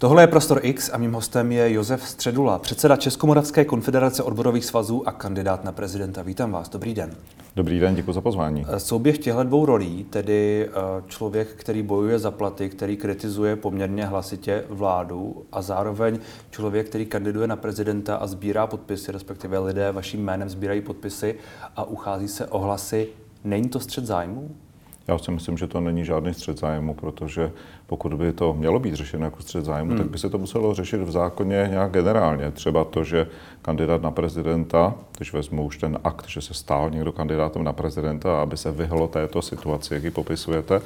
Tohle je Prostor X a mým hostem je Josef Středula, předseda Českomoravské konfederace odborových svazů a kandidát na prezidenta. Vítám vás, dobrý den. Dobrý den, děkuji za pozvání. Souběh těchto dvou rolí, tedy eh, člověk, který bojuje za platy, který kritizuje poměrně hlasitě vládu a zároveň člověk, který kandiduje na prezidenta a sbírá podpisy, respektive lidé vaším jménem sbírají podpisy a uchází se o hlasy. Není to střed zájmu? Já si myslím, že to není žádný střed zájmu, protože pokud by to mělo být řešeno jako střed zájmu, hmm. tak by se to muselo řešit v zákoně nějak generálně. Třeba to, že kandidát na prezidenta, když vezmu už ten akt, že se stál někdo kandidátem na prezidenta, aby se vyhlo této situaci, jak ji popisujete,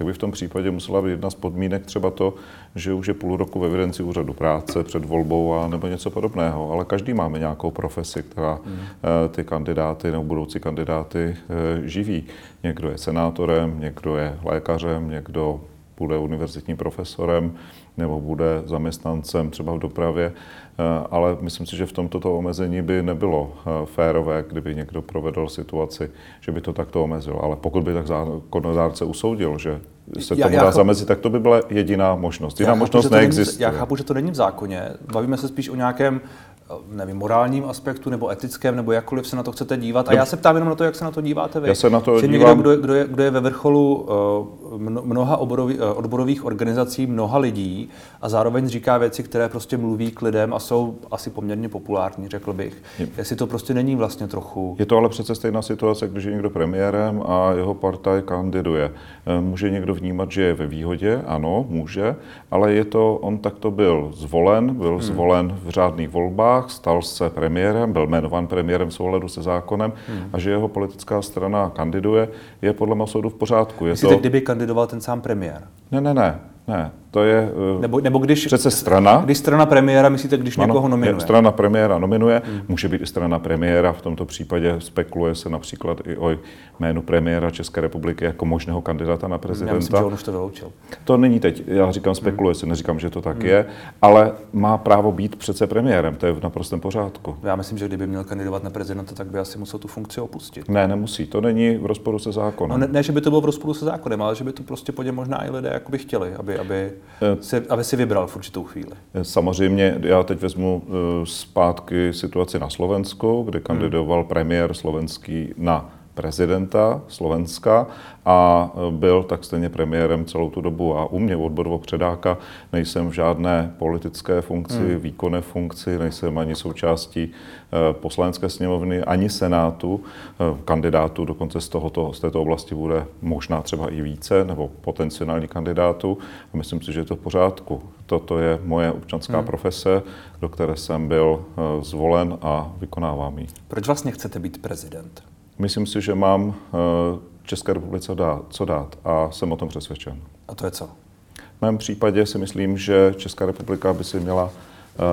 tak by v tom případě musela být jedna z podmínek třeba to, že už je půl roku v evidenci úřadu práce před volbou a nebo něco podobného. Ale každý máme nějakou profesi, která hmm. ty kandidáty nebo budoucí kandidáty eh, živí. Někdo je senátorem, někdo je lékařem, někdo bude univerzitním profesorem nebo bude zaměstnancem třeba v dopravě, eh, ale myslím si, že v tomto to omezení by nebylo eh, férové, kdyby někdo provedl situaci, že by to takto omezil. Ale pokud by tak zákonodárce usoudil, že se tomu já, dá zamezit, tak to by byla jediná možnost. Jiná možnost chápu, neexistuje. Není, já chápu, že to není v zákoně. Bavíme se spíš o nějakém nevím, morálním aspektu nebo etickém, nebo jakkoliv se na to chcete dívat. A já se ptám jenom na to, jak se na to díváte vy. Já se na to že dívám... někdo, kdo, kdo, je, kdo je ve vrcholu eh, mnoha oborový, eh, odborových organizací, mnoha lidí a zároveň říká věci, které prostě mluví k lidem a jsou asi poměrně populární, řekl bych. Je. Jestli to prostě není vlastně trochu... Je to ale přece stejná situace, když je někdo premiérem a jeho partaj kandiduje. Eh, může někdo vnímat, že je ve výhodě? Ano, může, ale je to, on takto byl zvolen, byl hmm. zvolen v řádných volbách, volbách, stal se premiérem, byl jmenován premiérem v souhledu se zákonem hmm. a že jeho politická strana kandiduje, je podle mého soudu v pořádku. Je Myslíte, to... kdyby kandidoval ten sám premiér? Ne, ne, ne. Ne, to je eh, nebo, nebo když, přece strana. Když strana premiéra, myslíte, když ano, někoho nominuje? Strana premiéra nominuje, hmm. může být i strana premiéra, v tomto případě spekuluje se například i o jménu premiéra České republiky jako možného kandidáta na prezidenta. Já myslím, že on už to vyloučil. To není teď, já říkám spekuluje hmm. se, neříkám, že to tak hmm. je, ale má právo být přece premiérem, to je v naprostém pořádku. Já myslím, že kdyby měl kandidovat na prezidenta, tak by asi musel tu funkci opustit. Ne, nemusí, to není v rozporu se zákonem. No, ne, ne, že by to bylo v rozporu se zákonem, ale že by to prostě po možná i lidé jakoby chtěli, aby, aby si, aby si vybral v určitou chvíli? Samozřejmě, já teď vezmu eh, zpátky situaci na Slovensku, kde kandidoval premiér slovenský na prezidenta Slovenska a byl tak stejně premiérem celou tu dobu. A u mě, odborového předáka, nejsem v žádné politické funkci, hmm. výkonné funkci, nejsem ani součástí eh, poslanecké sněmovny, ani senátu. Eh, kandidátů dokonce z, tohoto, z této oblasti bude možná třeba i více, nebo potenciální kandidátů. A myslím si, že je to v pořádku. Toto je moje občanská hmm. profese, do které jsem byl zvolen a vykonávám ji. Proč vlastně chcete být prezident? Myslím si, že mám eh, České republice dát, co dát a jsem o tom přesvědčen. A to je co? V mém případě si myslím, že Česká republika by si měla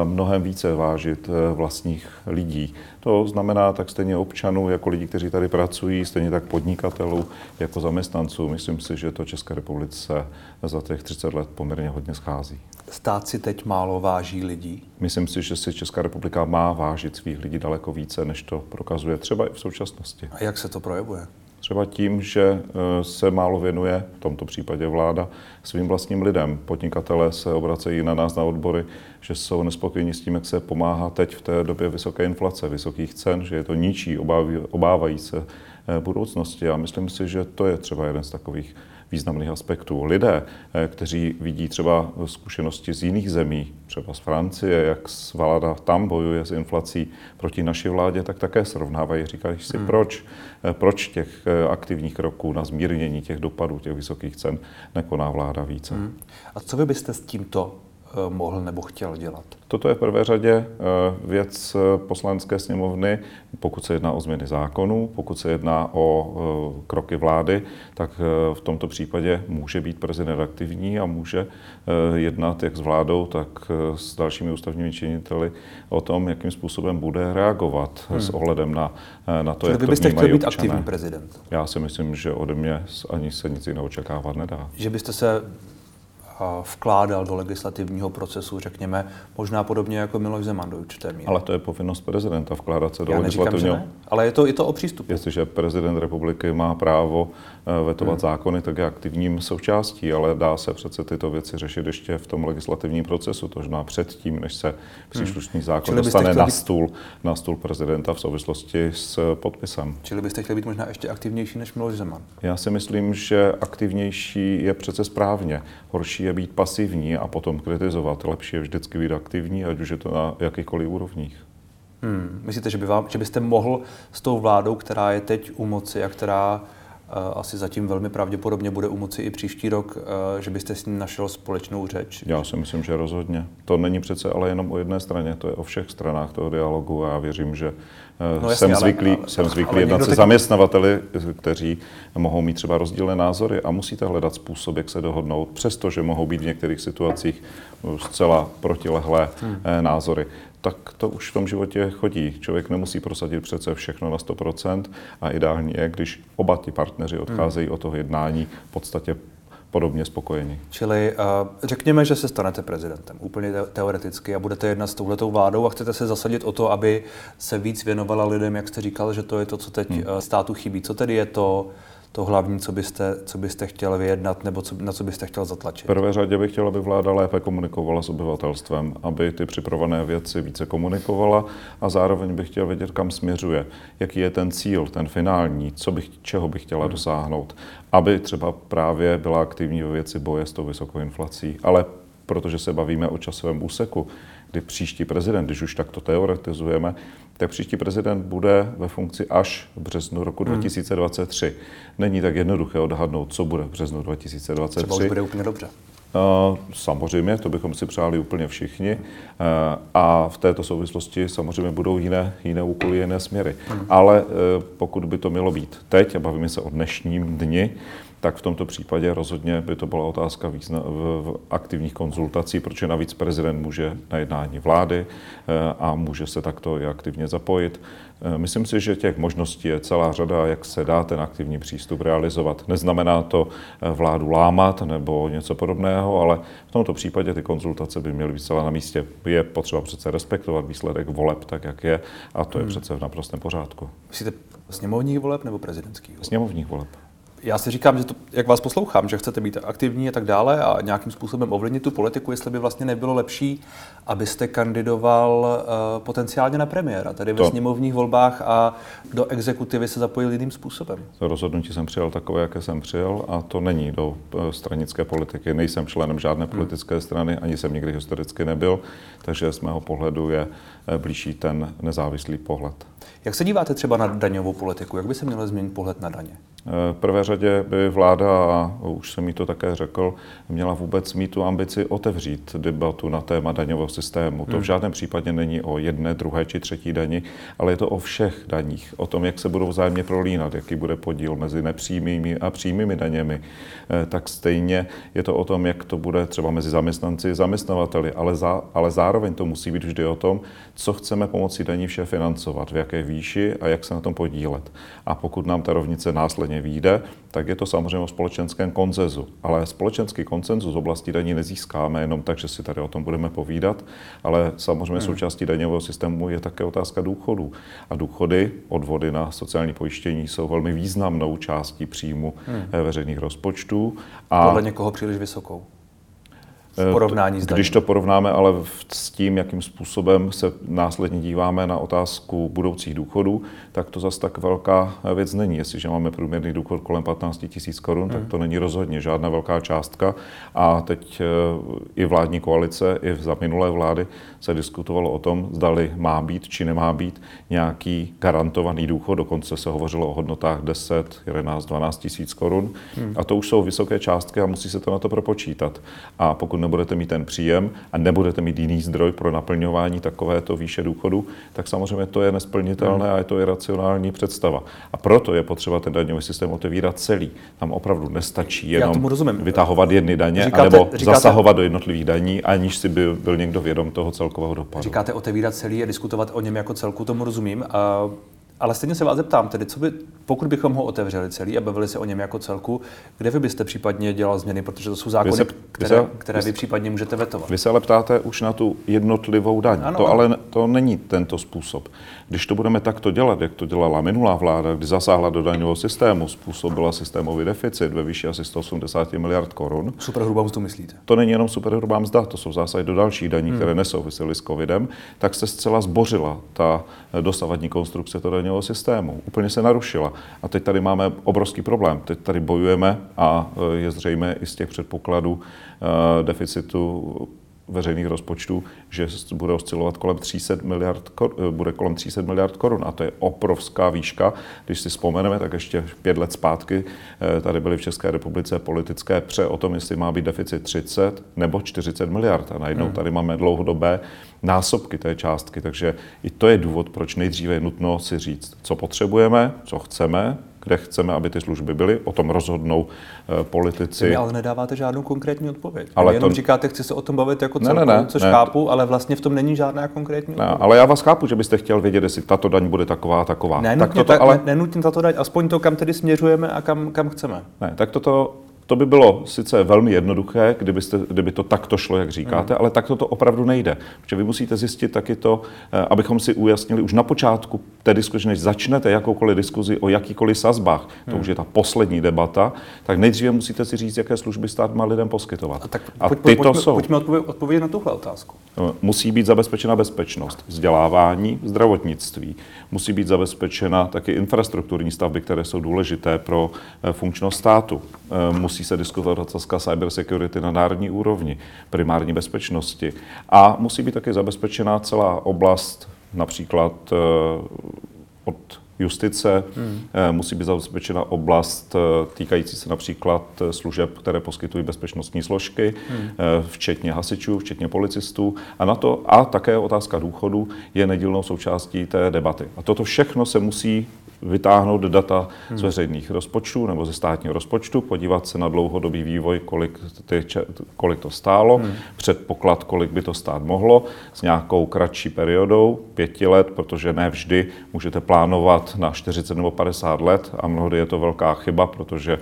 mnohem více vážit eh, vlastních lidí. To znamená tak stejně občanů, jako lidí, kteří tady pracují, stejně tak podnikatelů, jako zaměstnanců. Myslím si, že to České republice za těch 30 let poměrně hodně schází. Stát si teď málo váží lidí? Myslím si, že si Česká republika má vážit svých lidí daleko více, než to prokazuje třeba i v současnosti. A jak se to projevuje? Třeba tím, že eh, se málo věnuje, v tomto případě vláda, svým vlastním lidem. Podnikatelé se obracejí na nás na odbory, že jsou nespokojení s tím, jak se pomáhá teď v té době vysoké inflace, vysokých cen, že je to ničí, obávají, obávají se eh, budoucnosti. A myslím si, že to je třeba jeden z takových významných aspektů. Lidé, eh, kteří vidí třeba zkušenosti z jiných zemí, třeba z Francie, jak vláda tam bojuje s inflací proti naší vládě, tak také srovnávají. Říkají si, hmm. proč, eh, proč těch eh, aktivních kroků na zmírnění těch dopadů těch vysokých cen nekoná vláda více. Hmm. A co vy byste s tímto mohl nebo chtěl dělat? Toto je v prvé řadě eh, věc eh, poslanecké sněmovny, pokud se jedná o změny zákonů, pokud se jedná o kroky vlády, tak v tomto případě může být prezident aktivní a může jednat jak s vládou, tak s dalšími ústavními činiteli o tom, jakým způsobem bude reagovat hmm. s ohledem na, na to, Čili jak vy byste chtěl být aktivní prezident? Já si myslím, že ode mě ani se nic jiného očekávat nedá. Že byste se vkládal do legislativního procesu, řekněme, možná podobně jako Miloš Zeman do určité míry. Ale to je povinnost prezidenta vkládat se do Já legislativního. Neříkám, Ale je to, je to o přístupu. Jestliže prezident republiky má právo vetovat hmm. zákony, tak je aktivním součástí, ale dá se přece tyto věci řešit ještě v tom legislativním procesu, to znamená předtím, než se příslušný hmm. zákon Čili dostane na stůl, na stůl prezidenta v souvislosti s podpisem. Čili byste chtěli být možná ještě aktivnější než Miloš Zeman? Já si myslím, že aktivnější je přece správně. Horší je být pasivní a potom kritizovat. Lepší je vždycky být aktivní, ať už je to na jakýchkoliv úrovních. Hmm. Myslíte, že, by vám, že byste mohl s tou vládou, která je teď u moci a která asi zatím velmi pravděpodobně bude u moci i příští rok, uh, že byste s ním našel společnou řeč? Já si myslím, že rozhodně. To není přece ale jenom o jedné straně, to je o všech stranách toho dialogu a já věřím, že uh, no, jasně, jsem zvyklý, ale, jsem zvyklý ale jednat se teď... zaměstnavateli, kteří mohou mít třeba rozdílné názory a musíte hledat způsob, jak se dohodnout, přestože mohou být v některých situacích zcela protilehlé hmm. názory tak to už v tom životě chodí. Člověk nemusí prosadit přece všechno na 100% a ideální je, když oba ti partneři odcházejí hmm. od toho jednání v podstatě podobně spokojení. Čili uh, řekněme, že se stanete prezidentem, úplně teoreticky, a budete jednat s touhletou vládou a chcete se zasadit o to, aby se víc věnovala lidem, jak jste říkal, že to je to, co teď hmm. uh, státu chybí. Co tedy je to, to hlavní, co byste, co byste chtěl vyjednat nebo co, na co byste chtěl zatlačit? V prvé řadě bych chtěl, aby vláda lépe komunikovala s obyvatelstvem, aby ty připravené věci více komunikovala a zároveň bych chtěl vědět, kam směřuje, jaký je ten cíl, ten finální, co bych, čeho bych chtěla hmm. dosáhnout, aby třeba právě byla aktivní ve věci boje s tou vysokou inflací. Ale protože se bavíme o časovém úseku, kdy příští prezident, když už takto teoretizujeme, tak příští prezident bude ve funkci až v březnu roku hmm. 2023. Není tak jednoduché odhadnout, co bude v březnu 2023. Třeba už bude úplně dobře. Samozřejmě, to bychom si přáli úplně všichni. A v této souvislosti samozřejmě budou jiné, jiné úkoly, jiné směry. Hmm. Ale e, pokud by to mělo být teď, a bavíme se o dnešním dni, tak v tomto případě rozhodně by to byla otázka víc na, v, v aktivních konzultací, protože navíc prezident může na jednání vlády eh, a může se takto i aktivně zapojit. Eh, myslím si, že těch možností je celá řada, jak se dá ten aktivní přístup realizovat. Neznamená to eh, vládu lámat nebo něco podobného, ale v tomto případě ty konzultace by měly být celá na místě. Je potřeba přece respektovat výsledek voleb tak, jak je, a to je hmm. přece v naprostém pořádku. Myslíte sněmovních voleb nebo prezidentských? Sněmovních voleb já si říkám, že to, jak vás poslouchám, že chcete být aktivní a tak dále a nějakým způsobem ovlivnit tu politiku, jestli by vlastně nebylo lepší, abyste kandidoval uh, potenciálně na premiéra, tedy ve to. sněmovních volbách a do exekutivy se zapojil jiným způsobem. To rozhodnutí jsem přijal takové, jaké jsem přijal a to není do uh, stranické politiky. Nejsem členem žádné hmm. politické strany, ani jsem nikdy historicky nebyl, takže z mého pohledu je uh, blížší ten nezávislý pohled. Jak se díváte třeba na daňovou politiku? Jak by se měl změnit pohled na daně? V prvé řadě by vláda, a už jsem mi to také řekl, měla vůbec mít tu ambici otevřít debatu na téma daňového systému. To v hmm. žádném případě není o jedné, druhé či třetí dani, ale je to o všech daních, o tom, jak se budou vzájemně prolínat, jaký bude podíl mezi nepřímými a přímými daněmi. Eh, tak stejně je to o tom, jak to bude třeba mezi zaměstnanci a zaměstnavateli, ale, za, ale zároveň to musí být vždy o tom, co chceme pomocí daní vše financovat, v jaké výši a jak se na tom podílet. A pokud nám ta rovnice následně výjde, tak je to samozřejmě o společenském koncezu. Ale společenský koncenzus z oblasti daní nezískáme jenom tak, že si tady o tom budeme povídat, ale samozřejmě hmm. součástí daňového systému je také otázka důchodů. A důchody, odvody na sociální pojištění jsou velmi významnou částí příjmu hmm. Eh, veřejných rozpočtů. A Podle někoho příliš vysokou eh, porovnání s Když to porovnáme ale s tím, jakým způsobem se následně díváme na otázku budoucích důchodů, tak to zase tak velká věc není. Jestliže máme průměrný důchod kolem 15 tisíc korun, tak hmm. to není rozhodně žádná velká částka. A teď eh, i vládní koalice, i za minulé vlády se diskutovalo o tom, zdali má být či nemá být nějaký garantovaný důchod. Dokonce se hovořilo o hodnotách 10, 11, 12 tisíc korun. Hmm. A to už jsou vysoké částky a musí se to na to propočítat. A pokud nebudete mít ten příjem a nebudete mít jiný zdroj pro naplňování takovéto výše důchodu, tak samozřejmě to je nesplnitelné hmm. a je to iracionální představa. A proto je potřeba ten daňový systém otevírat celý. Tam opravdu nestačí jenom vytahovat jedny daně říkáte, nebo říkáte, zasahovat do jednotlivých daní, aniž si byl, byl někdo vědom toho celkového dopadu. Říkáte otevírat celý a diskutovat o něm jako celku, tomu rozumím. A Ale stejně se vás zeptám, tedy co by, pokud bychom ho otevřeli celý a bavili se o něm jako celku, kde vy byste případně dělal změny, protože to jsou zákony, vy se, které, vy se, které vy případně můžete vetovat. Vy se ale ptáte už na tu jednotlivou daň. Ano, to ano. ale to není tento způsob. Když to budeme takto dělat, jak to dělala minulá vláda, kdy zasáhla do daňového systému, způsobila systémový deficit ve výši asi 180 miliard korun. Superhrubá mzdu myslíte? To není jenom superhrubá mzda, to jsou zásady do dalších daní, hmm. které nesouvisely s covidem, tak se zcela zbořila ta dosavadní konstrukce toho daňového systému. Úplně se narušila. A teď tady máme obrovský problém. Teď tady bojujeme a je zřejmé i z těch předpokladů eh, deficitu veřejných rozpočtů, že bude oscilovat kolem 300 miliard, bude kolem 300 miliard korun. A to je obrovská výška. Když si vzpomeneme, tak ještě pět let zpátky eh, tady byly v České republice politické pře o tom, jestli má být deficit 30 nebo 40 miliard. A najednou hmm. tady máme dlouhodobé násobky té částky. Takže i to je důvod, proč nejdříve je nutno si říct, co potřebujeme, co chceme, kde chceme, aby ty služby byly. O tom rozhodnou uh, politici. Vy ale nedáváte žádnou konkrétní odpověď. Ale jenom to... říkáte, chci se o tom bavit jako celku, ne, ne, ne, což ne. chápu, ale vlastně v tom není žádná konkrétní ne, Ale já vás chápu, že byste chtěl vědět, jestli tato daň bude taková, taková. Ne, tak toto, ale... nenutím tato daň, aspoň to, kam tedy směřujeme a kam, kam chceme. Ne, tak toto to by bylo sice velmi jednoduché, kdybyste, kdyby to takto šlo, jak říkáte, mm. ale takto to opravdu nejde. Protože vy musíte zjistit taky to, eh, abychom si ujasnili už na počátku té diskuze, než začnete jakoukoliv diskuzi o jakýkoliv sazbách, mm. to hmm. už je ta poslední debata, tak nejdříve musíte si říct, jaké služby stát má lidem poskytovat. A, tak a pojď, tyto pojďme, jsou. Pojďme odpovědět, na tuhle otázku. Eh, musí být zabezpečena bezpečnost, vzdělávání, zdravotnictví. Musí být zabezpečena taky infrastrukturní stavby, které jsou důležité pro eh, funkčnost státu. Musí musí se diskutovat otázka cyber security na národní úrovni, primární bezpečnosti. A musí být také zabezpečená celá oblast, například eh, od justice, hmm. Eh, musí být zabezpečena oblast eh, týkající se například služeb, které poskytují bezpečnostní složky, hmm. včetně hasičů, včetně policistů. A na to a také otázka důchodu je nedílnou součástí té debaty. A toto všechno se musí vytáhnout data z veřejných rozpočtů nebo ze státního rozpočtu, podívat se na dlouhodobý vývoj, kolik, ty, kolik to stálo, hmm. předpoklad, kolik by to stát mohlo, s nějakou kratší periodou, pěti let, protože ne vždy můžete plánovat na 40 nebo 50 let a mnohdy je to velká chyba, protože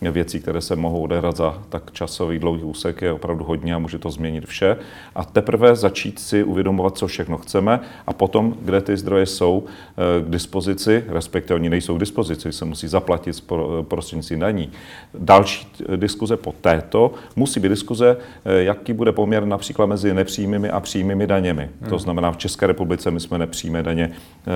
věcí, které se mohou odehrát za tak časový dlouhý úsek, je opravdu hodně a může to změnit vše. A teprve začít si uvědomovat, co všechno chceme a potom, kde ty zdroje jsou eh, k dispozici, respektive oni nejsou k dispozici, se musí zaplatit prostřednictvím daní. Další diskuze po této musí být diskuze, eh, jaký bude poměr například mezi nepřímými a přímými daněmi. Hmm. To znamená, v České republice my jsme nepřímé daně eh,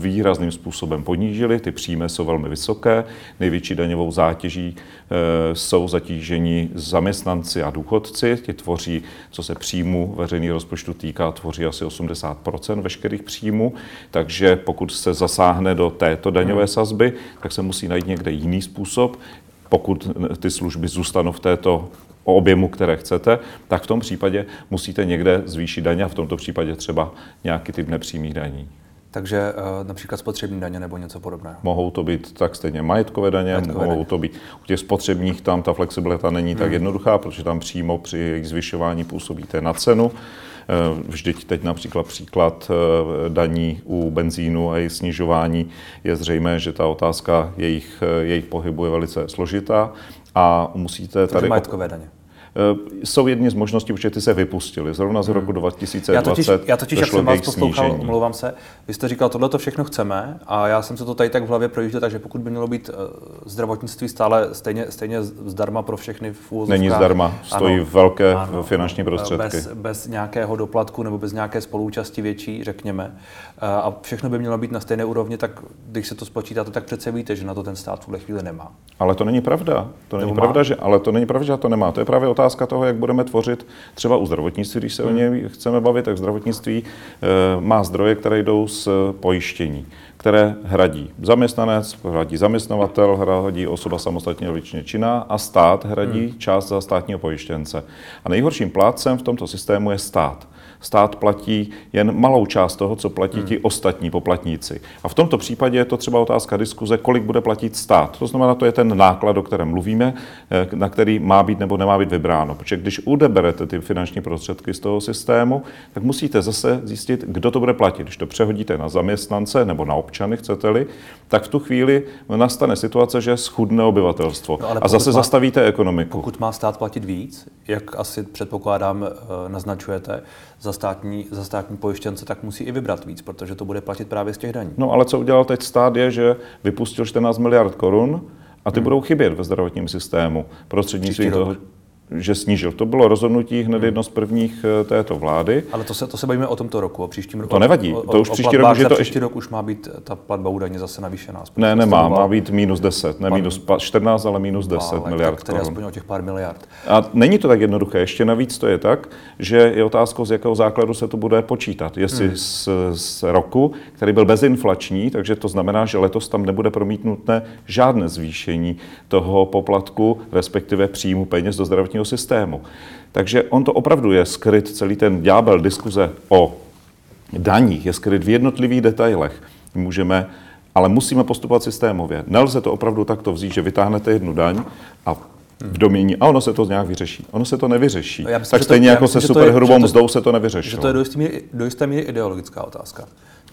výrazným způsobem ponížili, ty přímé jsou velmi vysoké, největší daňovou zátěží Eh, jsou zatíženi zaměstnanci a důchodci. Ti tvoří, co se příjmu veřejných rozpočtu týká, tvoří asi 80% veškerých příjmů. Takže pokud se zasáhne do této daňové hmm. sazby, tak se musí najít někde jiný způsob. Pokud ty služby zůstanou v této objemu, které chcete, tak v tom případě musíte někde zvýšit daně a v tomto případě třeba nějaký typ nepřímých daní. Takže uh, například spotřební daně nebo něco podobného. Mohou to být tak stejně majetkové daně, majetkové mohou daně. to být u těch spotřebních, tam ta flexibilita není hmm. tak jednoduchá, protože tam přímo při jejich zvyšování působíte na cenu. Eh, vždyť teď například příklad eh, daní u benzínu a jejich snižování je zřejmé, že ta otázka jejich, jejich pohybu je velice složitá a musíte tady... majetkové daně. Eh, jsou jedni z možností, protože ty se vypustili. Zrovna z hmm. roku 2020 Já totiž, já totiž jak jsem vás poslouchal, omlouvám se, vy jste říkal, tohle to všechno chceme a já jsem se to tady tak v hlavě projížděl, takže pokud by mělo být eh, zdravotnictví stále stejně, stejně zdarma pro všechny v úvozovkách. Není zdarma, stojí ano, velké ano, finanční prostředky. Bez, bez nějakého doplatku nebo bez nějaké spolúčasti větší, řekněme. A všechno by mělo být na stejné úrovni, tak když se to spočítáte, tak přece víte, že na to ten stát v tuhle chvíli nemá. Ale to není pravda. To není pravda, že, ale to není pravda, že to nemá. To je právě otázka toho, jak budeme tvořit třeba u zdravotnictví, když se hmm. o něj chceme bavit, tak zdravotnictví e, má zdroje, které jdou z pojištění které hradí zaměstnanec, hradí zaměstnavatel, hradí osoba samostatně výdělečně činná a stát hradí hmm. část za státního pojištěnce. A nejhorším plátcem v tomto systému je stát stát platí jen malou část toho, co platí hmm. ti ostatní poplatníci. A v tomto případě je to třeba otázka diskuze, kolik bude platit stát. To znamená, to je ten náklad, o kterém mluvíme, eh, na který má být nebo nemá být vybráno. Protože když udeberete ty finanční prostředky z toho systému, tak musíte zase zjistit, kdo to bude platit. Když to přehodíte na zaměstnance nebo na občany, chcete-li, tak v tu chvíli nastane situace, že schudne obyvatelstvo. No, a zase má, zastavíte ekonomiku. Pokud má stát platit víc, jak asi předpokládám, eh, naznačujete, za státní, za státní pojištěnce, tak musí i vybrat víc, protože to bude platit právě z těch daní. No ale co udělal teď stát je, že vypustil 14 miliard korun a ty hmm. budou chybět ve zdravotním systému prostřednictvím toho, že snížil. To bylo rozhodnutí hned hmm. jedno z prvních eh, této vlády. Ale to se, to se bavíme o tomto roku, o příštím roku. To nevadí, o, to už o, příští rok může to... příští rok už má být ta platba údajně zase navýšená. Ne, nemá, má být minus 10, ne minus 14, ale minus 10 ale miliard tak korun. aspoň o těch pár miliard. A není to tak jednoduché. Ještě navíc to je tak, že je otázkou, z jakého základu se to bude počítat. Jestli hmm. z, z roku, který byl bezinflační, takže to znamená, že letos tam nebude promítnuté žádné zvýšení toho poplatku, respektive příjmu peněz do zdravotního systému. Takže on to opravdu je skryt, celý ten ďábel diskuze o daních je skryt v jednotlivých detailech. Můžeme, ale musíme postupovat systémově. Nelze to opravdu takto vzít, že vytáhnete jednu daň a v domění a ono se to nějak vyřeší. Ono se to nevyřeší. No, myslím, tak stejně to, jako myslím, se superhrubou mzdou se to nevyřešilo. Že to je do jisté míry ideologická otázka.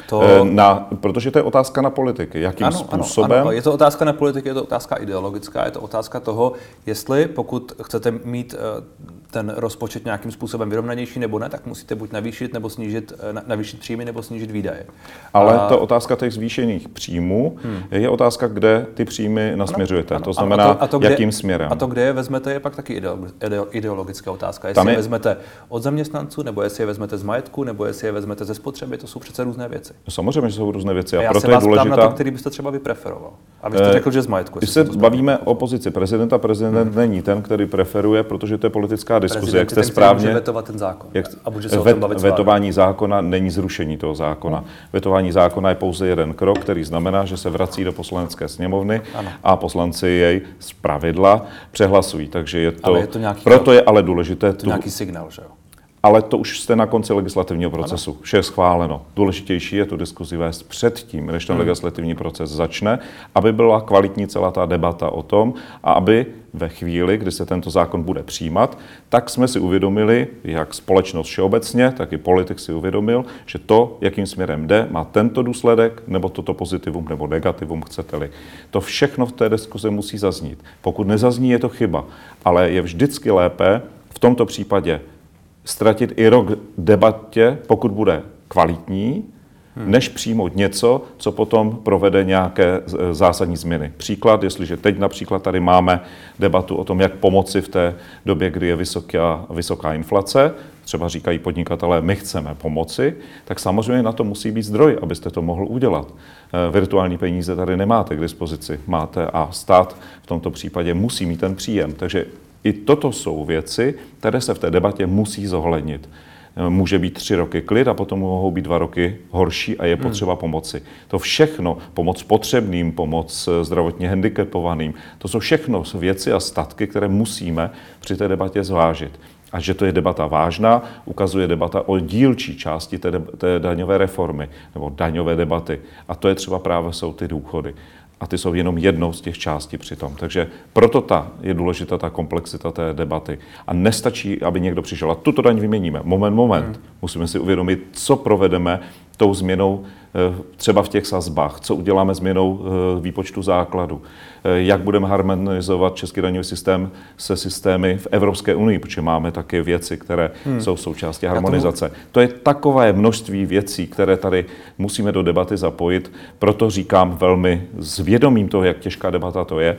To... Eh, na, protože to je otázka na politiky. Jakým ano, způsobem? Ano, ano. Je to otázka na politiky, je to otázka ideologická, je to otázka toho, jestli pokud chcete mít eh, ten rozpočet nějakým způsobem vyrovnanější nebo ne, tak musíte buď navýšit nebo snížit, eh, navýšit příjmy nebo snížit výdaje. Ale a... to otázka těch zvýšených příjmů hmm. je otázka, kde ty příjmy nasměřujete. Ano, ano, to znamená, a to, a to, kde, jakým směrem. A to, kde je vezmete, je pak taky ideologická otázka. Jestli je... je vezmete od zaměstnanců, nebo jestli je vezmete z majetku, nebo jestli je vezmete ze spotřeby, to jsou přece různé věci. No, samozřejmě, že jsou různé věci. A, a já proto se vás je důležitá... na to, který byste třeba vypreferoval. A vy jste eh, řekl, že z majetku. Když se bavíme o pozici prezidenta, prezident hmm. není ten, který preferuje, protože to je politická diskuze, jak jste správně... vetovat ten zákon. Jak, a může se vet, o tom bavit vetování zákona není zrušení toho zákona. Hmm. Vetování zákona je pouze jeden krok, který znamená, že se vrací do poslanecké sněmovny ano. a poslanci jej z pravidla přehlasují. Takže je to, ale je to nějaký proto je ale důležité... To tu, nějaký signál, že jo? Ale to už jste na konci legislativního procesu. Ano. Vše je schváleno. Důležitější je tu diskuzi vést předtím, než ten hmm. legislativní proces začne, aby byla kvalitní celá ta debata o tom a aby ve chvíli, kdy se tento zákon bude přijímat, tak jsme si uvědomili, jak společnost všeobecně, tak i politik si uvědomil, že to, jakým směrem jde, má tento důsledek, nebo toto pozitivum nebo negativum, chcete-li. To všechno v té diskuzi musí zaznít. Pokud nezazní, je to chyba, ale je vždycky lépe v tomto případě ztratit i rok debatě, pokud bude kvalitní, hmm. než přijmout něco, co potom provede nějaké zásadní změny. Příklad, jestliže teď například tady máme debatu o tom, jak pomoci v té době, kdy je vysoká, vysoká inflace, třeba říkají podnikatelé, my chceme pomoci, tak samozřejmě na to musí být zdroj, abyste to mohl udělat. Eh, virtuální peníze tady nemáte k dispozici, máte a stát v tomto případě musí mít ten příjem. Takže i toto jsou věci, které se v té debatě musí zohlednit. Může být tři roky klid a potom mohou být dva roky horší a je hmm. potřeba hmm. pomoci. To všechno, pomoc potřebným, pomoc zdravotně handicapovaným, to jsou všechno věci a statky, které musíme při té debatě zvážit. A že to je debata vážná, ukazuje debata o dílčí části té, té daňové reformy nebo daňové debaty. A to je třeba právě jsou ty důchody a ty jsou jenom jednou z těch částí přitom. Takže proto ta je důležitá ta komplexita té debaty. A nestačí, aby někdo přišel a tuto daň vyměníme. Moment, moment. Hmm. Musíme si uvědomit, co provedeme tou změnou Eh, třeba v těch sazbách, co uděláme změnou eh, výpočtu základu, jak budeme harmonizovat český daňový systém se systémy v Evropské unii, protože máme také věci, které hmm. jsou součástí harmonizace. To je takové množství věcí, které tady musíme do debaty zapojit, proto říkám velmi s vědomím toho, jak těžká debata to je,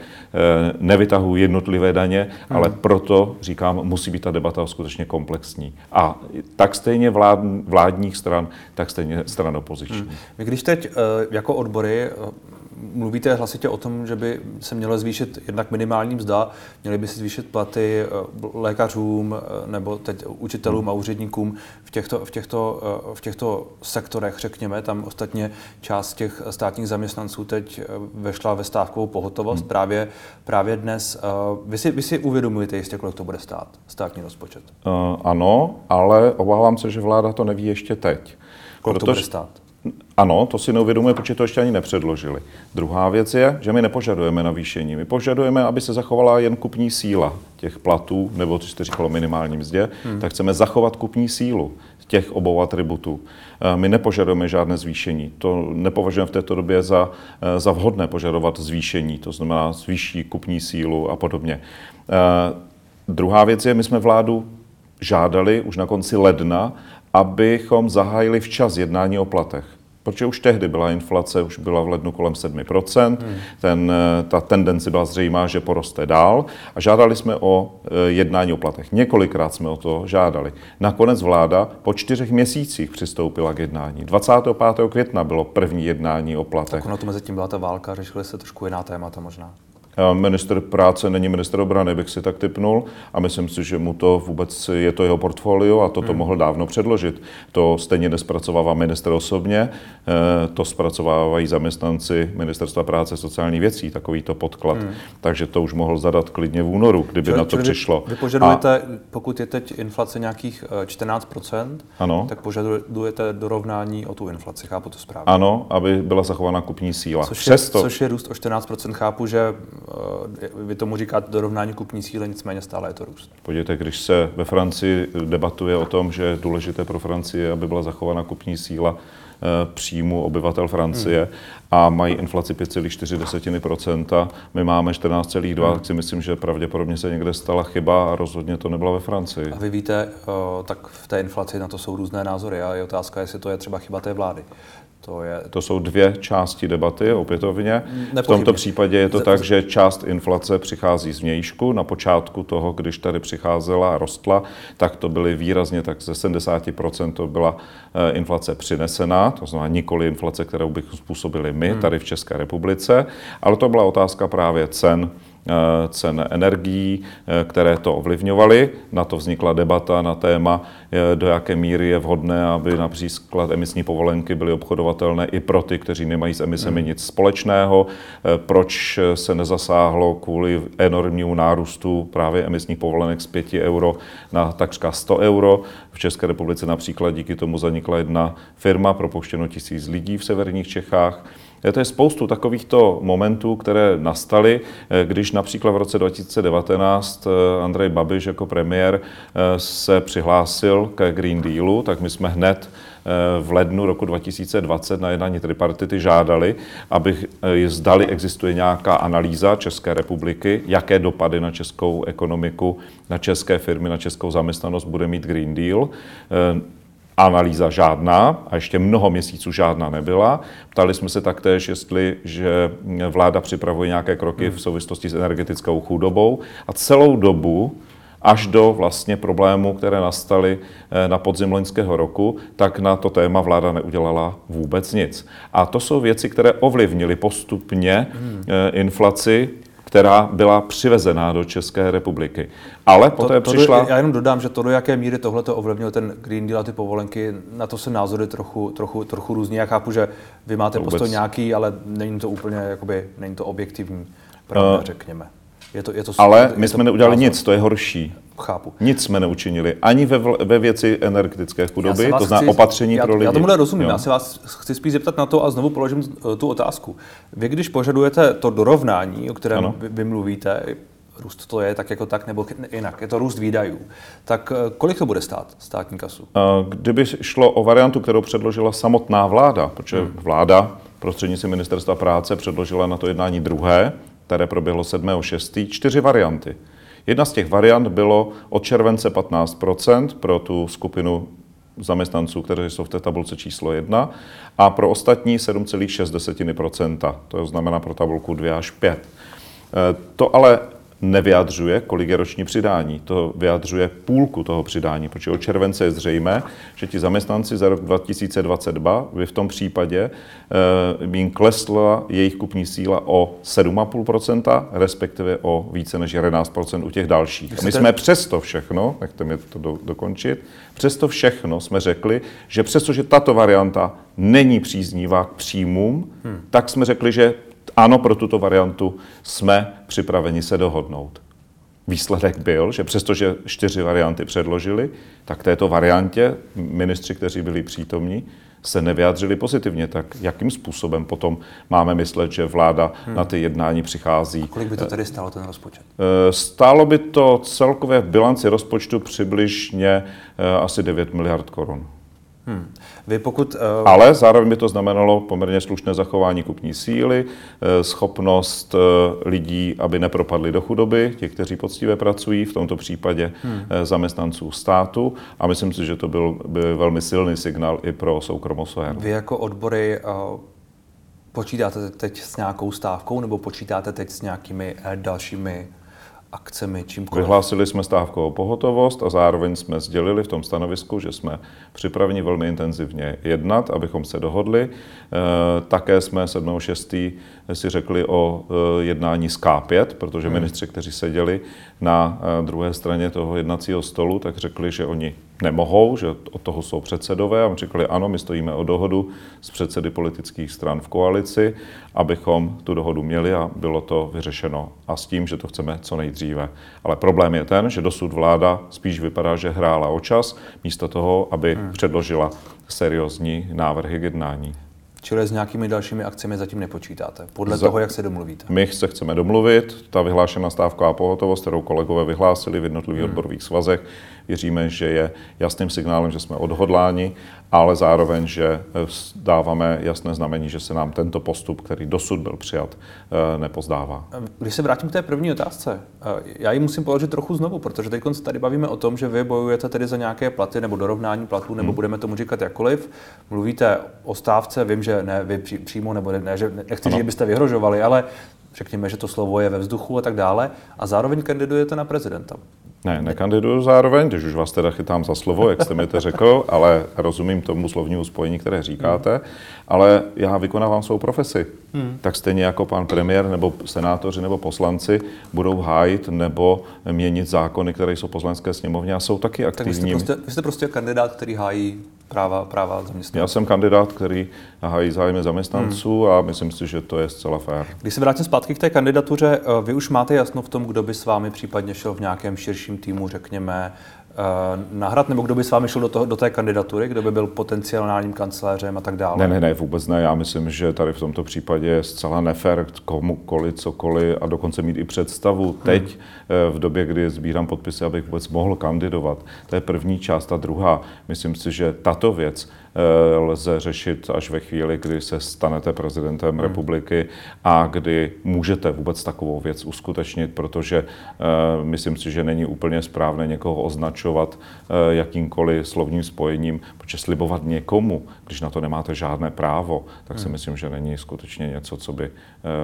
nevytahuji jednotlivé daně, hmm. ale proto říkám, musí být ta debata skutečně komplexní. A tak stejně vlád, vládních stran, tak stejně stran opoziční. Hmm. Vy když teď eh, jako odbory eh, mluvíte hlasitě o tom, že by se mělo zvýšit jednak minimální mzda, měly by se zvýšit platy eh, lékařům nebo teď učitelům a úředníkům v těchto, v těchto, v těchto sektorech, řekněme. Tam ostatně část těch státních zaměstnanců teď vešla ve stávkovou pohotovost hmm. právě, právě dnes. Vy si, vy si uvědomujete jistě, kolik to bude stát, státní rozpočet? Uh, ano, ale obávám se, že vláda to neví ještě teď. Kolik Protože... to bude stát? Ano, to si neuvědomuje, protože to ještě ani nepředložili. Druhá věc je, že my nepožadujeme navýšení. My požadujeme, aby se zachovala jen kupní síla těch platů, nebo co jste říkalo minimální mzdě, hmm. tak chceme zachovat kupní sílu těch obou atributů. My nepožadujeme žádné zvýšení. To nepovažujeme v této době za, za vhodné požadovat zvýšení, to znamená zvýší kupní sílu a podobně. Druhá věc je, my jsme vládu žádali už na konci ledna, abychom zahájili včas jednání o platech protože už tehdy byla inflace, už byla v lednu kolem 7%, hmm. Ten, eh, ta tendence byla zřejmá, že poroste dál a žádali jsme o eh, jednání o platech. Několikrát jsme o to žádali. Nakonec vláda po čtyřech měsících přistoupila k jednání. 25. května bylo první jednání o platech. Tak ono to mezi tím byla ta válka, řešili se trošku jiná témata možná. Minister práce není minister obrany, bych si tak typnul a myslím si, že mu to vůbec je to jeho portfolio a to to hmm. mohl dávno předložit. To stejně nespracovává minister osobně, eh, to zpracovávají zaměstnanci Ministerstva práce a sociální věcí, takový to podklad. Hmm. Takže to už mohl zadat klidně v únoru, kdyby čili, na to přišlo. Vy požadujete, a, pokud je teď inflace nějakých 14%, eh, ano. tak požadujete dorovnání o tu inflaci, chápu to správně? Ano, aby byla zachována kupní síla. Což je, Přesto, což je růst o 14%, chápu, že vy tomu říkáte dorovnání kupní síly, nicméně stále je to růst. Podívejte, když se ve Francii debatuje o tom, že je důležité pro Francii, aby byla zachována kupní síla eh, příjmu obyvatel Francie hmm. a mají inflaci 5,4%, my máme 14,2%, hmm. tak si myslím, že pravděpodobně se někde stala chyba a rozhodně to nebyla ve Francii. A vy víte, eh, tak v té inflaci na to jsou různé názory a je otázka, jestli to je třeba chyba té vlády. To, je... to jsou dvě části debaty opětovně. Nepochybně. V tomto případě je to tak, že část inflace přichází z vnějšku. Na počátku toho, když tady přicházela a rostla, tak to byly výrazně, tak ze 70% to byla eh, inflace přinesená, to znamená nikoli inflace, kterou bychom způsobili my hmm. tady v České republice, ale to byla otázka právě cen cen energií, eh, které to ovlivňovaly. Na to vznikla debata na téma, eh, do jaké míry je vhodné, aby například emisní povolenky byly obchodovatelné i pro ty, kteří nemají s emisemi hmm. nic společného. Proč se nezasáhlo kvůli enormnímu nárůstu právě emisních povolenek z 5 euro na takřka 100 euro. V České republice například díky tomu zanikla jedna firma, propouštěno tisíc lidí v severních Čechách. To je spoustu takovýchto momentů, které nastaly, eh, když například v roce 2019 eh, Andrej Babiš jako premiér eh, se přihlásil ke Green Dealu, tak my jsme hned v lednu roku 2020 na jednání tripartity žádali, aby zdali existuje nějaká analýza České republiky, jaké dopady na českou ekonomiku, na české firmy, na českou zaměstnanost bude mít Green Deal analýza žádná a ještě mnoho měsíců žádná nebyla. Ptali jsme se taktéž, jestli že vláda připravuje nějaké kroky v souvislosti s energetickou chudobou a celou dobu až do vlastně problémů, které nastaly eh, na podzim loňského roku, tak na to téma vláda neudělala vůbec nic. A to jsou věci, které ovlivnily postupně hmm. eh, inflaci která byla přivezená do České republiky. Ale poté to, to přišla... Já jenom dodám, že to, do jaké míry tohle to ovlivnilo ten Green Deal a ty povolenky, na to se názory trochu, trochu, trochu různí. Já chápu, že vy máte Vůbec... postoj nějaký, ale není to úplně, jakoby, není to objektivní, pravda, uh, řekněme. Je to, je to ale my jsme neudělali nic, to je horší. Chápu. Nic jsme neučinili. Ani ve, ve věci energetické chudoby, to znamená opatření já, pro lidi. Já tomuhle rozumím. Jo. Já se vás chci spíš zeptat na to a znovu položím eh, tu otázku. Vy, když požadujete to dorovnání, o kterém vy, vy mluvíte, růst to je tak jako tak, nebo jinak, je to růst výdajů. Tak eh, kolik to bude stát státní kasu? Kdyby šlo o variantu, kterou předložila samotná vláda, protože hmm. vláda prostřednictvím ministerstva práce předložila na to jednání druhé, které proběhlo 7.6., čtyři varianty. Jedna z těch variant bylo od července 15% pro tu skupinu zaměstnanců, kteří jsou v té tabulce číslo 1, a pro ostatní 7,6 To znamená pro tabulku 2 až 5. E, to ale nevyjadřuje, kolik je roční přidání. To vyjadřuje půlku toho přidání, protože od července je zřejmé, že ti zaměstnanci za rok 2022 by v tom případě eh, jim klesla jejich kupní síla o 7,5%, respektive o více než 11% u těch dalších. My jsme přesto všechno, nechte mi to do, dokončit, přesto všechno jsme řekli, že přestože tato varianta není příznivá k příjmům, hmm. tak jsme řekli, že ano, pro tuto variantu jsme připraveni se dohodnout. Výsledek byl, že přestože čtyři varianty předložili, tak této variantě ministři, kteří byli přítomní, se nevyjádřili pozitivně, tak jakým způsobem potom máme myslet, že vláda hmm. na ty jednání přichází? A kolik by to tedy stálo ten rozpočet? Eh, stálo by to celkově v bilanci rozpočtu přibližně eh, asi 9 miliard korun. Hmm. Vy pokud, uh... Ale zároveň by to znamenalo poměrně slušné zachování kupní síly, eh, schopnost eh, lidí, aby nepropadli do chudoby, těch, kteří poctivě pracují, v tomto případě hmm. zaměstnanců státu. A myslím si, že to byl, byl velmi silný signál i pro soukromou sféru. Vy jako odbory uh, počítáte teď s nějakou stávkou nebo počítáte teď s nějakými dalšími akcemi, čímkoliv. Vyhlásili jsme stávkovou pohotovost a zároveň jsme sdělili v tom stanovisku, že jsme připraveni velmi intenzivně jednat, abychom se dohodli. E, také jsme 7.6. si řekli o e, jednání z K5, protože hmm. ministři, kteří seděli na e, druhé straně toho jednacího stolu, tak řekli, že oni nemohou, že od toho jsou předsedové a řekli, ano, my stojíme o dohodu s předsedy politických stran v koalici, abychom tu dohodu měli a bylo to vyřešeno. A s tím, že to chceme co nejdříve. Ale problém je ten, že dosud vláda spíš vypadá, že hrála o čas, místo toho, aby hmm. předložila seriózní návrhy k jednání. Čili s nějakými dalšími akcemi zatím nepočítáte, podle Za, toho, jak se domluvíte? My se chceme domluvit. Ta vyhlášená stávková pohotovost, kterou kolegové vyhlásili v jednotlivých hmm. odborových svazech, věříme, že je jasným signálem, že jsme odhodláni ale zároveň, že eh, dáváme jasné znamení, že se nám tento postup, který dosud byl přijat, eh, nepozdává. Když se vrátím k té první otázce, eh, já ji musím položit trochu znovu, protože teď se tady bavíme o tom, že vy bojujete tedy za nějaké platy nebo dorovnání platů, nebo hmm. budeme tomu říkat jakkoliv. Mluvíte o stávce, vím, že ne vy přímo, nebo ne, že nechci, že byste vyhrožovali, ale řekněme, že to slovo je ve vzduchu a tak dále, a zároveň kandidujete na prezidenta. Ne, nekandiduju zároveň, když už vás teda chytám za slovo, jak jste mi to řekl, ale rozumím tomu slovnímu spojení, které říkáte, ale já vykonávám svou profesi. Hmm. Tak stejně jako pan premiér nebo senátoři nebo poslanci budou hájit nebo měnit zákony, které jsou poslanské sněmovně a jsou taky aktivní. Tak vy jste, prostě, vy jste prostě kandidát, který hájí práva, práva zaměstnanců. Já jsem kandidát, který hájí zájmy zaměstnanců hmm. a myslím si, že to je zcela fér. Když se vrátím zpátky k té kandidatuře, eh, vy už máte jasno v tom, kdo by s vámi případně šel v nějakém širším týmu, řekněme, nahrad, nebo kdo by s vámi šel do, toho, do té kandidatury, kdo by byl potenciálním kancelářem a tak dále? Ne, ne, ne, vůbec ne. Já myslím, že tady v tomto případě je zcela nefér komukoli, cokoliv a dokonce mít i představu hmm. teď, hmm. v době, kdy sbírám podpisy, abych vůbec mohl kandidovat. To je první část. A druhá, myslím si, že tato věc Eh, lze řešit až ve chvíli, kdy se stanete prezidentem hmm. republiky a kdy můžete vůbec takovou věc uskutečnit, protože uh, myslím si, že není úplně správné někoho označovat uh, jakýmkoliv slovním spojením, protože slibovat někomu, když na to nemáte žádné právo, tak si hmm. myslím, že není skutečně něco, co by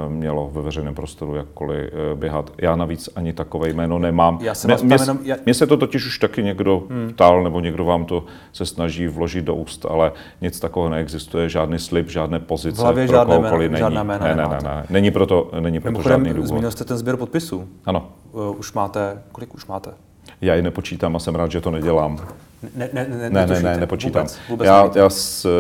mělo ve veřejném prostoru jakkoliv běhat. Já navíc ani takové jméno nemám. Já se mě, jenom, já... mě se to totiž už taky někdo hmm. ptal, nebo někdo vám to se snaží vložit do úst, ale nic takového neexistuje, žádný slib, žádné pozice. V hlavě pro žádné jména, není. Jména ne, ne, ne, ne, Není proto, není proto žádný důvod. Zmínil jste ten sběr podpisů. Ano. Uh, už máte, kolik už máte? Já ji nepočítám a jsem rád, že to nedělám. Ne, ne, ne, ne, ne, ne nepočítám. Vůbec, vůbec já, já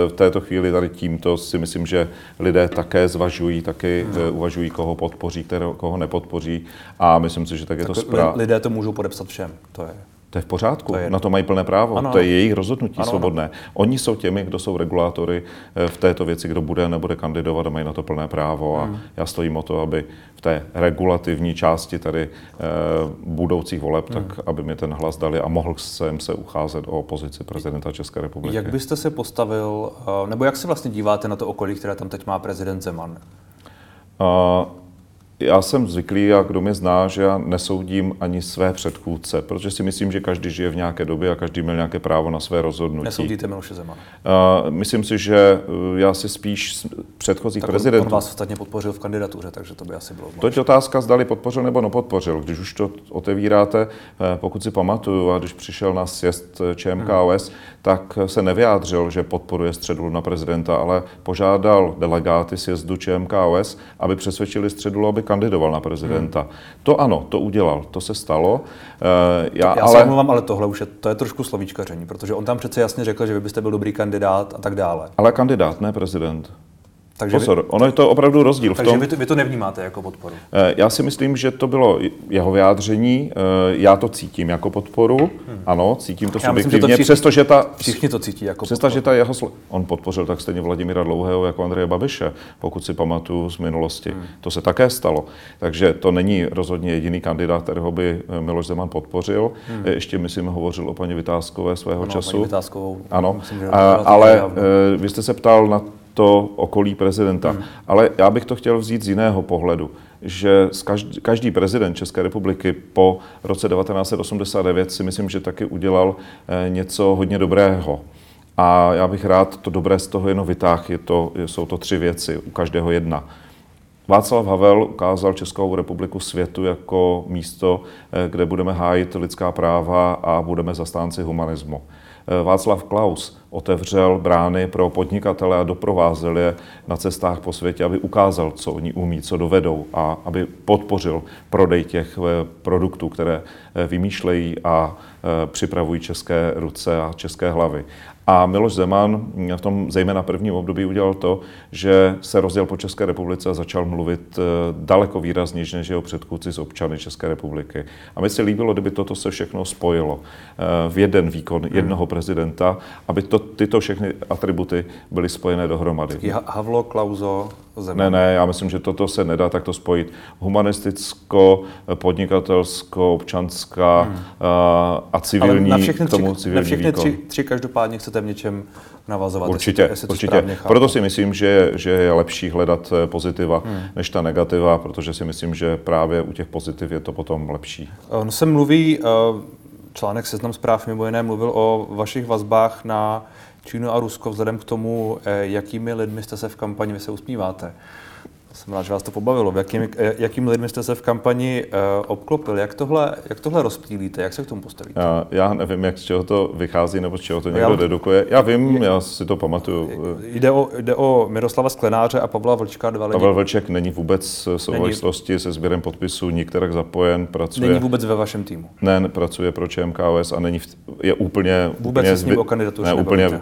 v této chvíli tady tímto si myslím, že lidé také zvažují, taky hmm. uvažují, koho podpoří, kterého, koho nepodpoří a myslím si, že tak je tak to správně. Lidé to můžou podepsat všem, to je. To je v pořádku, to je... na to mají plné právo, ano. to je jejich rozhodnutí ano, svobodné. Oni jsou těmi, kdo jsou regulátory eh, v této věci, kdo bude a nebude kandidovat a mají na to plné právo. A hmm. já stojím o to, aby v té regulativní části tady e, budoucích voleb, hmm. tak aby mi ten hlas dali a mohl jsem se ucházet o pozici prezidenta České republiky. Jak byste se postavil, eh, nebo jak se vlastně díváte na to okolí, které tam teď má prezident Zeman? Uh, já jsem zvyklý a kdo mě zná, že já nesoudím ani své předchůdce, protože si myslím, že každý žije v nějaké době a každý měl nějaké právo na své rozhodnutí. Nesoudíte Miloše Zemana? Uh, myslím si, že uh, já si spíš předchozích tak prezidentů... On, vás ostatně podpořil v kandidatuře, takže to by asi bylo. To je otázka, zdali podpořil nebo nepodpořil. Když už to otevíráte, eh, pokud si pamatuju, a když přišel na sjezd ČMKOS, hmm. tak se nevyjádřil, že podporuje středu na prezidenta, ale požádal delegáty sjezdu ČMKOS, aby přesvědčili středu, aby kandidoval na prezidenta. Hmm. To ano, to udělal, to se stalo. Uh, já, já ale... se omlouvám, ale tohle už je, to je trošku slovíčkaření, protože on tam přece jasně řekl, že vy byste byl dobrý kandidát a tak dále. Ale kandidát, ne prezident. Takže Pozor, vy, ono je to opravdu rozdíl takže v tom... Takže vy, vy to nevnímáte jako podporu? Eh, já si myslím, že to bylo jeho vyjádření, eh, já to cítím jako podporu, hmm. ano, cítím to já subjektivně, přestože ta... Všichni to cítí jako Přestože ta jeho... On podpořil tak stejně Vladimíra Dlouhého jako Andreje Babiše, pokud si pamatuju z minulosti. Hmm. To se také stalo. Takže to není rozhodně jediný kandidát, kterého by eh, Miloš Zeman podpořil. Hmm. Ještě, myslím, hovořil o paní Vytázkové svého ano, času. Paní Vytázkovou. Ano, myslím, a, ale vy jste se ptal na to okolí prezidenta. Hmm. Ale já bych to chtěl vzít z jiného pohledu, že každý, každý prezident České republiky po roce 1989 si myslím, že taky udělal eh, něco hodně dobrého. A já bych rád to dobré z toho jenom vytáhl. Je to, jsou to tři věci, u každého jedna. Václav Havel ukázal Českou republiku světu jako místo, eh, kde budeme hájit lidská práva a budeme zastánci humanismu. Eh, Václav Klaus otevřel brány pro podnikatele a doprovázel je na cestách po světě, aby ukázal, co oni umí, co dovedou a aby podpořil prodej těch eh, produktů, které eh, vymýšlejí a připravují české ruce a české hlavy. A Miloš Zeman v tom zejména prvním období udělal to, že se rozděl po České republice a začal mluvit daleko výrazněji než jeho předchůdci z občany České republiky. A mi se líbilo, kdyby toto se všechno spojilo v jeden výkon hmm. jednoho prezidenta, aby to, tyto všechny atributy byly spojené dohromady. Taky Havlo, Klauzo, Zeman. Ne, ne, já myslím, že toto se nedá takto spojit. Humanisticko, podnikatelsko, občanská hmm. a civilní, Ale na všechny, k tomu civilní na všechny tři, tři každopádně chcete v něčem navazovat. Určitě, jestli, jestli určitě. Proto si myslím, že, že je lepší hledat eh, pozitiva hmm. než ta negativa, protože si myslím, že právě u těch pozitiv je to potom lepší. On se mluví, uh, článek Seznam zpráv mimo jiné mluvil o vašich vazbách na Čínu a Rusko vzhledem k tomu, eh, jakými lidmi jste se v kampani, vy se usmíváte, jsem rád, že vás to pobavilo. V jakým, eh, jakým lidmi jste se v kampani uh, obklopil? Jak tohle, jak tohle rozptýlíte? Jak se k tomu postavíte? Já, já nevím, jak z čeho to vychází nebo z čeho to někdo já, dedukuje. Já vím, já si to pamatuju. Jde o, jde o Miroslava Sklenáře a Pavla Vlčka, dva lidi. Pavel Vlček není vůbec v souvislosti se sběrem podpisů nikterak zapojen. Pracuje, není vůbec ve vašem týmu? Ne, pracuje pro ČMKOS a není v, je úplně... Vůbec úplně, se s ním o kandidatuře ne, úplně,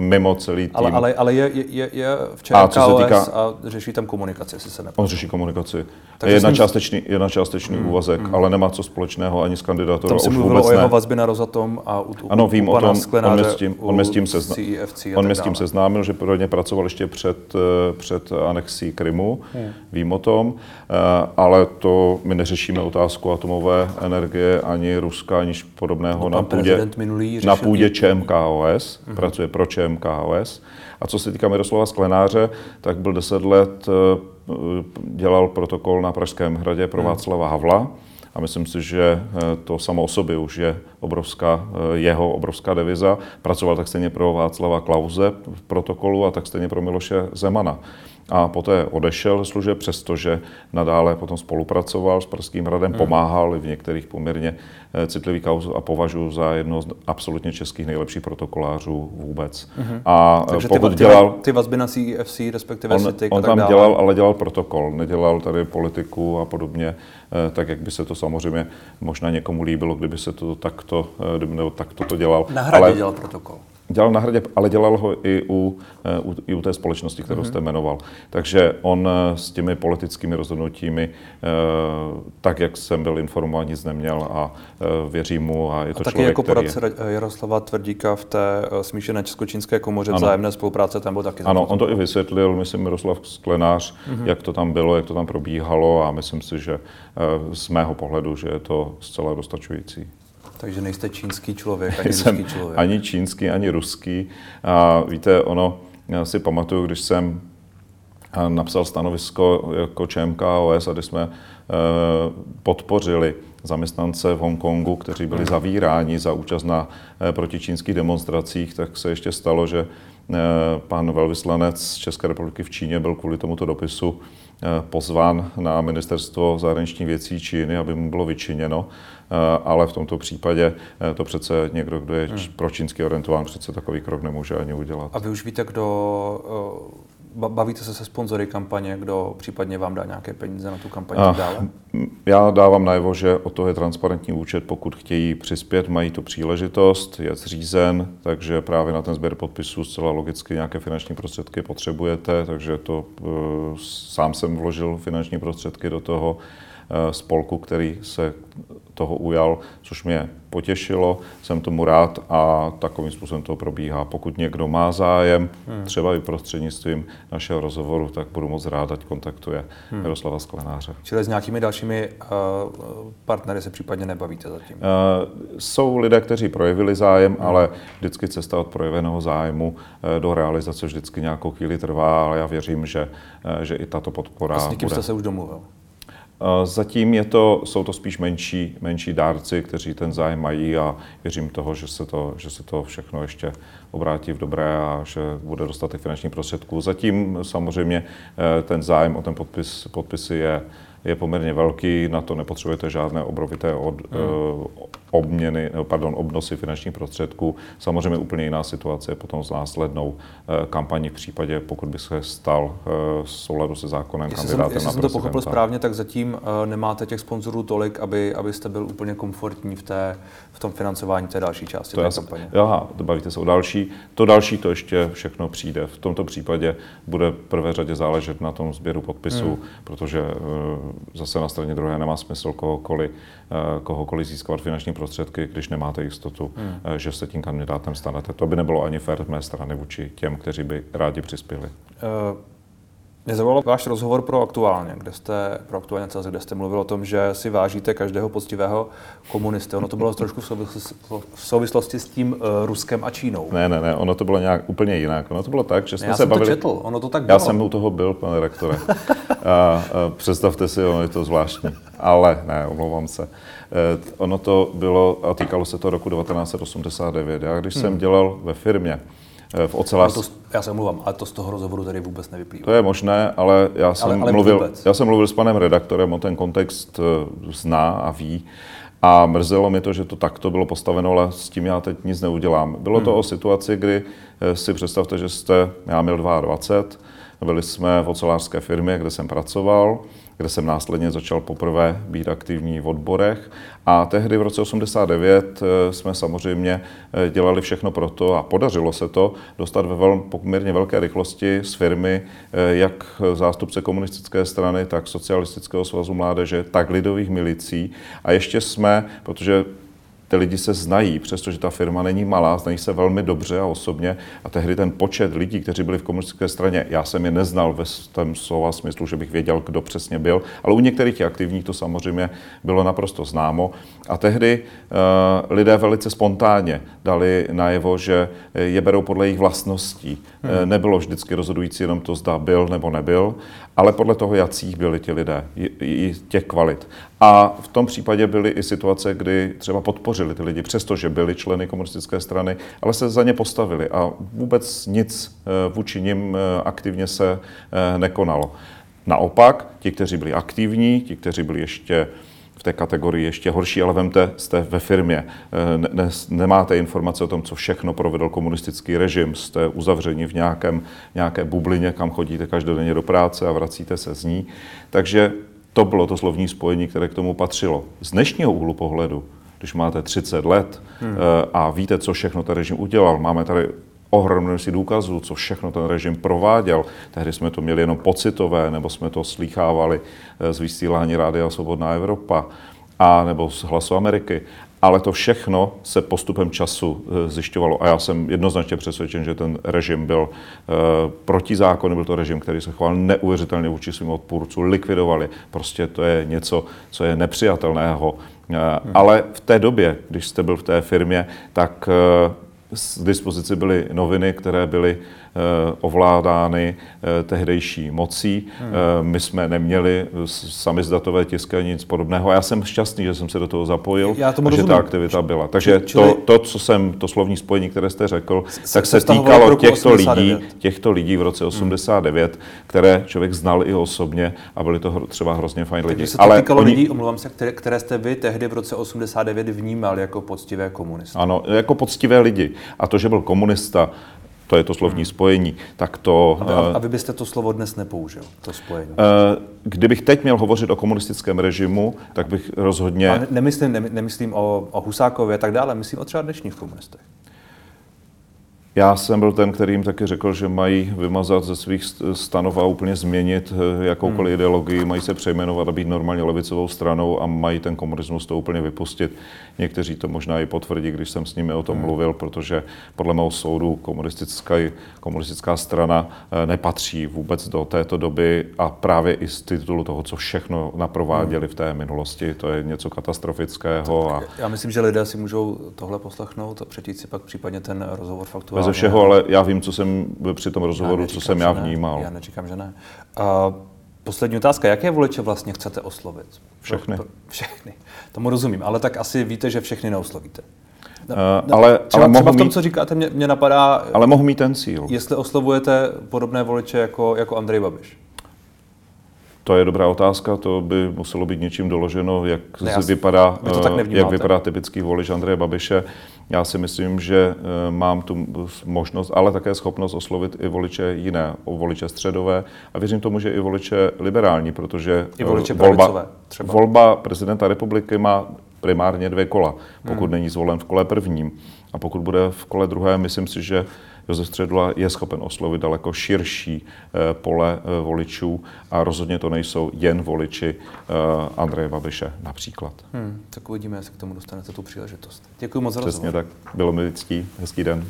mimo celý tým. Ale, ale, ale je, je, je v a, co se týká, a řeší tam komunikaci, jestli se nepamatuji. On řeší komunikaci. Takže je jedna, ním... částečný, jedna částečný mm, úvazek, mm. ale nemá co společného ani s kandidaturou. Tam se mluvilo o jeho vazbě na Rozatom a u, Ano, vím u o tom, on mě s tím, on mě s tím, sezna, on mě s tím seznámil, že pro ně pracoval ještě před, eh, před anexí Krymu, mm. vím o tom, eh, ale to my neřešíme otázku atomové energie ani Ruska, ani podobného no, na půdě, na půdě ČMKOS, mm. pracuje pro ČMKOS MKOS. A co se týká Miroslava Sklenáře, tak byl deset let, eh, dělal protokol na Pražském hradě pro hmm. Václava Havla. A myslím si, že eh, to samo o sobě už je obrovská, eh, jeho obrovská deviza. Pracoval tak stejně pro Václava Klauze v protokolu a tak stejně pro Miloše Zemana a poté odešel ze služeb, přestože nadále potom spolupracoval s Pražským hradem, hmm. pomáhal v některých poměrně eh, citlivých kauz a považuji za jedno z absolutně českých nejlepších protokolářů vůbec. Hmm. A eh, Takže pokud ty, dělal... Ty vazby na CFC, respektive on, CITIC on tam dále. dělal, ale dělal protokol, nedělal tady politiku a podobně, eh, tak jak by se to samozřejmě možná někomu líbilo, kdyby se to takto, kdyby nebo takto to dělal. Na hradě ale... dělal protokol. Dělal na hradě, ale dělal ho i u, eh, u, i u té společnosti, kterou mm-hmm. jste jmenoval. Takže on eh, s těmi politickými rozhodnutími, eh, tak jak jsem byl informován, nic neměl a věřím mu a je to a taky člověk, jako poradce je... Jaroslava Tvrdíka v té smíšené česko-čínské komoře vzájemné spolupráce tam byl taky. Ano, on to i vysvětlil, myslím, Jaroslav Sklenář, mm-hmm. jak to tam bylo, jak to tam probíhalo a myslím si, že z mého pohledu, že je to zcela dostačující. Takže nejste čínský člověk, ani ruský člověk. Ani čínský, ani ruský. A víte, ono, já si pamatuju, když jsem napsal stanovisko jako ČMKOS a když jsme podpořili zaměstnance v Hongkongu, kteří byli zavíráni za účast na protičínských demonstracích, tak se ještě stalo, že pan velvyslanec České republiky v Číně byl kvůli tomuto dopisu pozván na ministerstvo zahraničních věcí Číny, aby mu bylo vyčiněno. Eh, ale v tomto případě eh, to přece někdo, kdo je hmm. pro čínsky orientován, přece takový krok nemůže ani udělat. A vy už víte, kdo bavíte se se sponzory kampaně, kdo případně vám dá nějaké peníze na tu kampaň a dále? Já dávám najevo, že o to je transparentní účet, pokud chtějí přispět, mají tu příležitost, je zřízen, takže právě na ten sběr podpisů zcela logicky nějaké finanční prostředky potřebujete, takže to uh, sám jsem vložil finanční prostředky do toho uh, spolku, který se toho ujal, což mě potěšilo, jsem tomu rád a takovým způsobem to probíhá. Pokud někdo má zájem, hmm. třeba i prostřednictvím našeho rozhovoru, tak budu moc rád, ať kontaktuje hmm. Miroslava Sklenáře. Čili s nějakými dalšími uh, partnery se případně nebavíte zatím? Uh, jsou lidé, kteří projevili zájem, hmm. ale vždycky cesta od projeveného zájmu uh, do realizace vždycky nějakou chvíli trvá, ale já věřím, že, uh, že i tato podpora A s někým bude. jste se už domluvil? Zatím je to, jsou to spíš menší, menší dárci, kteří ten zájem mají a věřím toho, že se to, že se to všechno ještě obrátí v dobré a že bude dostatek finančních prostředků. Zatím samozřejmě eh, ten zájem o ten podpis, podpisy je, je poměrně velký, na to nepotřebujete žádné obrovité od, hmm. uh, obměny, pardon, obnosy finančních prostředků. Samozřejmě úplně jiná situace je potom s následnou uh, kampaní v případě, pokud by se stal uh, souladu se zákonem jestli kandidátem jsem, jestli na jsem to pochopil správně, tak zatím nemáte těch sponzorů tolik, aby, abyste byl úplně komfortní v, té, v tom financování té další části to té kampaně. Aha, bavíte se o další. To další to ještě všechno přijde. V tomto případě bude v prvé řadě záležet na tom sběru podpisů, hmm. protože zase na straně druhé nemá smysl kohokoliv, eh, kohokoliv získávat finanční prostředky, když nemáte jistotu, hmm. Eh, že se tím kandidátem stanete. To by nebylo ani fér z mé strany vůči těm, kteří by rádi přispěli. Uh. Mě zavolal váš rozhovor pro aktuálně, kde jste, pro aktuálně CZ, kde jste mluvil o tom, že si vážíte každého poctivého komunisty. Ono to bylo trošku v souvislosti, v souvislosti s tím uh, Ruskem a Čínou. Ne, ne, ne, ono to bylo nějak úplně jinak. Ono to bylo tak, že jsme já se jsem bavili... to četl, ono to tak bylo. Já jsem u toho byl, pane rektore. a, a představte si, ono je to zvláštní. Ale ne, omlouvám se. E, ono to bylo, a týkalo se to roku 1989. Já když hmm. jsem dělal ve firmě, v ocelářství. To, já se mluvám, ale to z toho rozhovoru tady vůbec nevyplývá. To je možné, ale já jsem, ale, ale mluvil, já jsem mluvil s panem redaktorem, o ten kontext eh, zná a ví. A mrzelo mi to, že to takto bylo postaveno, ale s tím já teď nic neudělám. Bylo hmm. to o situaci, kdy eh, si představte, že jste, já měl 22, byli jsme v ocelářské firmě, kde jsem pracoval kde jsem následně začal poprvé být aktivní v odborech. A tehdy v roce 89 eh, jsme samozřejmě eh, dělali všechno pro to a podařilo se to dostat ve velmi poměrně velké rychlosti z firmy eh, jak zástupce komunistické strany, tak socialistického svazu mládeže, tak lidových milicí. A ještě jsme, protože ty lidi se znají, přestože ta firma není malá, znají se velmi dobře a osobně. A tehdy ten počet lidí, kteří byli v komunistické straně, já jsem je neznal ve tom slova smyslu, že bych věděl, kdo přesně byl, ale u některých těch aktivních to samozřejmě bylo naprosto známo. A tehdy uh, lidé velice spontánně dali najevo, že je berou podle jejich vlastností. Hmm. Uh, nebylo vždycky rozhodující jenom to, zda byl nebo nebyl, ale podle toho, jakých byli ti lidé, i těch kvalit. A v tom případě byly i situace, kdy třeba podpořili ty lidi, přestože byli členy komunistické strany, ale se za ně postavili a vůbec nic eh, vůči nim eh, aktivně se eh, nekonalo. Naopak, ti, kteří byli aktivní, ti, kteří byli ještě v té kategorii ještě horší, ale vemte, jste ve firmě, ne, ne, nemáte informace o tom, co všechno provedl komunistický režim, jste uzavřeni v nějakém, nějaké bublině, kam chodíte každodenně do práce a vracíte se z ní. Takže to bylo to slovní spojení, které k tomu patřilo. Z dnešního úhlu pohledu, když máte 30 let hmm. Eh, a víte, co všechno ten režim udělal, máme tady ohromné si důkazů, co všechno ten režim prováděl. Tehdy jsme to měli jenom pocitové, nebo jsme to slýchávali eh, z vysílání Rádia Svobodná Evropa a nebo z Hlasu Ameriky. Ale to všechno se postupem času eh, zjišťovalo. A já jsem jednoznačně přesvědčen, že ten režim byl uh, protizákonný, byl to režim, který se choval neuvěřitelně vůči svým odpůrcům, likvidovali. Prostě to je něco, co je nepřijatelného. Uh, hmm. Ale v té době, když jste byl v té firmě, tak uh, k dispozici byly noviny, které byly Eh, ovládány eh, tehdejší mocí. Hmm. Eh, my jsme neměli samizdatové tisky ani nic podobného. A já jsem šťastný, že jsem se do toho zapojil já tomu a že ta aktivita byla. Takže Čili... to, to, co jsem, to slovní spojení, které jste řekl, s, tak se týkalo těchto lidí, těchto lidí v roce 89, hmm. které člověk znal i osobně a byli to třeba hrozně fajn lidi. Takže se to Ale týkalo oni... lidí, omlouvám se, které, které jste vy tehdy v roce 89 vnímal jako poctivé komunisty. Ano, jako poctivé lidi. A to, že byl komunista, to je to slovní spojení, tak to... A, a vy byste to slovo dnes nepoužil, to spojení? Kdybych teď měl hovořit o komunistickém režimu, tak bych rozhodně... A nemyslím, nemyslím o, o Husákově a tak dále, myslím o třeba dnešních komunistech. Já jsem byl ten, který jim taky řekl, že mají vymazat ze svých stanov a úplně změnit eh, jakoukoliv hmm. ideologii, mají se přejmenovat a být normálně levicovou stranou a mají ten komunismus to úplně vypustit. Někteří to možná i potvrdí, když jsem s nimi o tom hmm. mluvil, protože podle mého soudu komunistická, komunistická strana eh, nepatří vůbec do této doby a právě i z titulu toho, co všechno naprováděli hmm. v té minulosti, to je něco katastrofického. A... Já myslím, že lidé si můžou tohle poslechnout a přečíst si pak případně ten rozhovor faktu ze všeho, ale já vím, co jsem při tom rozhovoru, co jsem já vnímal. Ne. Já neříkám, že ne. A poslední otázka, jaké voliče vlastně chcete oslovit? Všechny. všechny. Tomu rozumím, ale tak asi víte, že všechny neoslovíte. Uh, ale, třeba, ale třeba v tom, mít, co říkáte, mě, mě napadá... Ale mohu mít ten cíl. Jestli oslovujete podobné voliče jako, jako Andrej Babiš. To je dobrá otázka, to by muselo být něčím doloženo, jak ne, vypadá, tak jak vypadá typický volič Andreje Babiše. Já si myslím, že eh, mám tu možnost, ale také schopnost oslovit i voliče jiné, o voliče středové a věřím tomu, že i voliče liberální, protože I voliče volba, třeba. volba prezidenta republiky má primárně dvě kola, pokud hmm. není zvolen v kole prvním. A pokud bude v kole druhém, myslím si, že Josef Středula je schopen oslovit daleko širší eh, pole eh, voličů a rozhodně to nejsou jen voliči Andreje Babiše například. Hmm, tak uvidíme, jestli k tomu dostanete tu příležitost. Děkuji moc za Přesně tak. Bylo mi ctí. Hezký den.